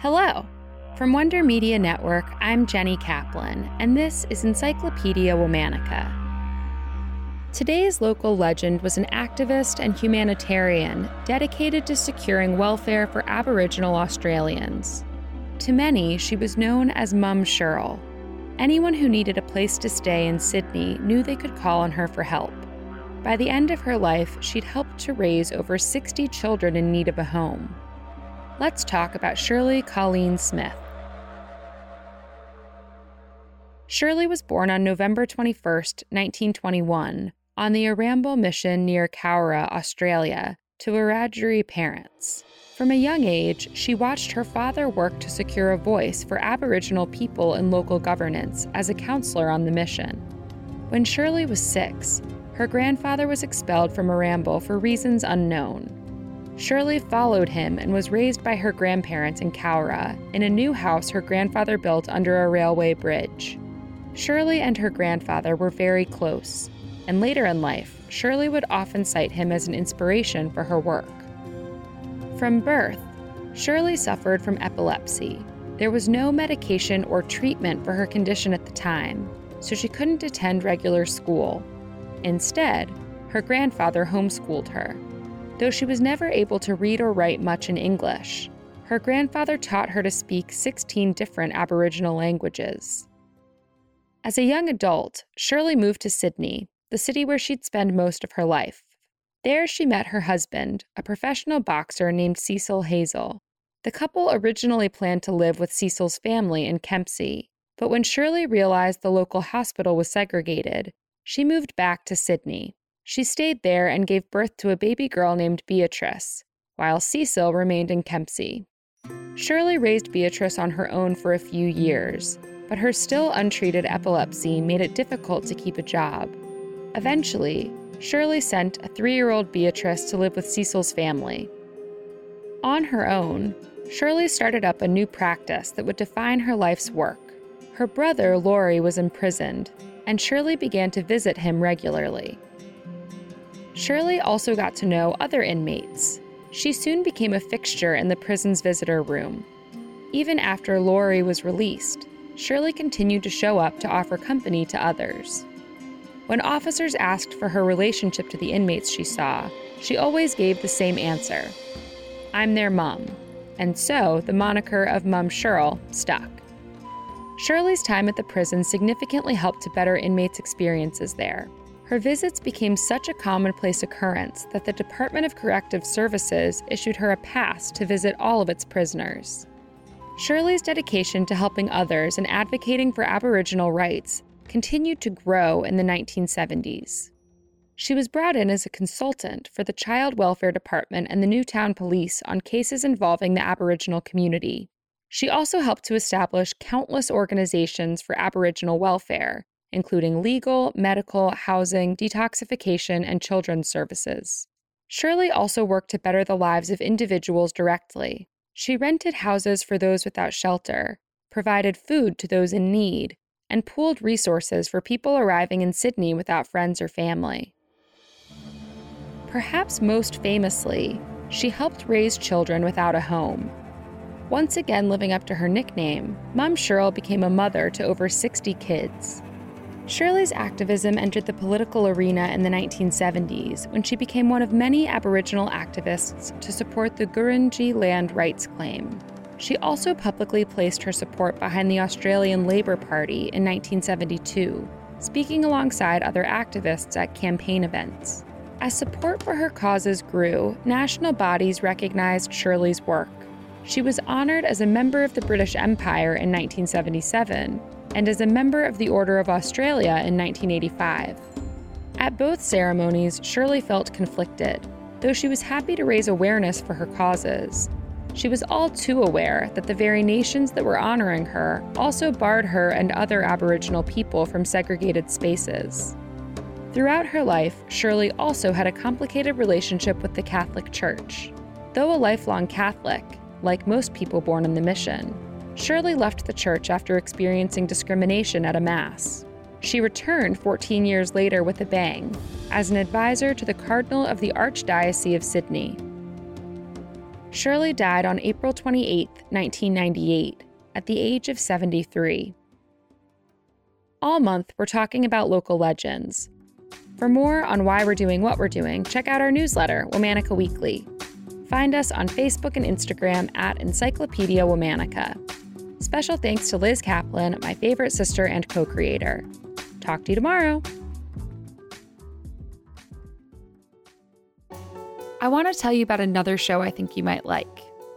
Hello. From Wonder Media Network, I'm Jenny Kaplan, and this is Encyclopedia Womannica. Today's local legend was an activist and humanitarian dedicated to securing welfare for Aboriginal Australians. To many, she was known as Mum Shirl. Anyone who needed a place to stay in Sydney knew they could call on her for help. By the end of her life, she'd helped to raise over 60 children in need of a home. Let's talk about Shirley Colleen Smith. Shirley was born on November 21, 1921, on the Erambel mission near Cowra, Australia, to Wiradjuri parents. From a young age, she watched her father work to secure a voice for Aboriginal people in local governance as a counselor on the mission. When Shirley was six, her grandfather was expelled from Erambel for reasons unknown. Shirley followed him and was raised by her grandparents in Cowra in a new house her grandfather built under a railway bridge. Shirley and her grandfather were very close, and later in life, Shirley would often cite him as an inspiration for her work. From birth, Shirley suffered from epilepsy. There was no medication or treatment for her condition at the time, so she couldn't attend regular school. Instead, her grandfather homeschooled her. Though she was never able to read or write much in English, her grandfather taught her to speak 16 different Aboriginal languages. As a young adult, Shirley moved to Sydney, the city where she'd spend most of her life. There, she met her husband, a professional boxer named Cecil Hazel. The couple originally planned to live with Cecil's family in Kempsey, but when Shirley realized the local hospital was segregated, she moved back to Sydney. She stayed there and gave birth to a baby girl named Beatrice, while Cecil remained in Kempsey. Shirley raised Beatrice on her own for a few years, but her still untreated epilepsy made it difficult to keep a job. Eventually, Shirley sent a three year old Beatrice to live with Cecil's family. On her own, Shirley started up a new practice that would define her life's work. Her brother, Laurie, was imprisoned, and Shirley began to visit him regularly. Shirley also got to know other inmates. She soon became a fixture in the prison's visitor room. Even after Laurie was released, Shirley continued to show up to offer company to others. When officers asked for her relationship to the inmates she saw, she always gave the same answer I'm their mom. And so the moniker of Mum Shirl stuck. Shirley's time at the prison significantly helped to better inmates' experiences there. Her visits became such a commonplace occurrence that the Department of Corrective Services issued her a pass to visit all of its prisoners. Shirley's dedication to helping others and advocating for Aboriginal rights continued to grow in the 1970s. She was brought in as a consultant for the Child Welfare Department and the Newtown Police on cases involving the Aboriginal community. She also helped to establish countless organizations for Aboriginal welfare, including legal, medical, housing, detoxification, and children's services. Shirley also worked to better the lives of individuals directly, she rented houses for those without shelter, provided food to those in need, and pooled resources for people arriving in Sydney without friends or family. Perhaps most famously, she helped raise children without a home. Once again living up to her nickname, Mum Shirl became a mother to over 60 kids. Shirley's activism entered the political arena in the 1970s when she became one of many Aboriginal activists to support the Gurindji land rights claim. She also publicly placed her support behind the Australian Labor Party in 1972, speaking alongside other activists at campaign events. As support for her causes grew, national bodies recognized Shirley's work. She was honored as a member of the British Empire in 1977 and as a member of the Order of Australia in 1985. At both ceremonies, Shirley felt conflicted, though she was happy to raise awareness for her causes. She was all too aware that the very nations that were honoring her also barred her and other Aboriginal people from segregated spaces. Throughout her life, Shirley also had a complicated relationship with the Catholic Church. Though a lifelong Catholic, like most people born in the mission, Shirley left the church after experiencing discrimination at a Mass. She returned 14 years later with a bang as an advisor to the Cardinal of the Archdiocese of Sydney. Shirley died on April 28, 1998, at the age of 73. All month, we're talking about local legends. For more on why we're doing what we're doing, check out our newsletter, Womannica Weekly. Find us on Facebook and Instagram at Encyclopedia Womannica. Special thanks to Liz Kaplan, my favorite sister and co creator. Talk to you tomorrow. I want to tell you about another show I think you might like.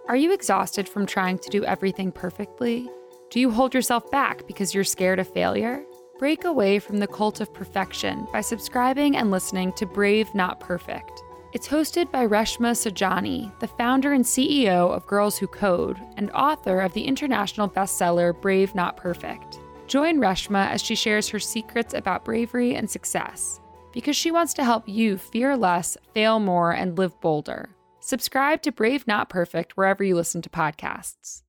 Are you exhausted from trying to do everything perfectly? Do you hold yourself back because you're scared of failure? Break away from the cult of perfection by subscribing and listening to Brave Not Perfect. It's hosted by Reshma Saujani, the founder and CEO of Girls Who Code and author of the international bestseller Brave Not Perfect. Join Reshma as she shares her secrets about bravery and success because she wants to help you fear less, fail more, and live bolder. Subscribe to Brave Not Perfect wherever you listen to podcasts.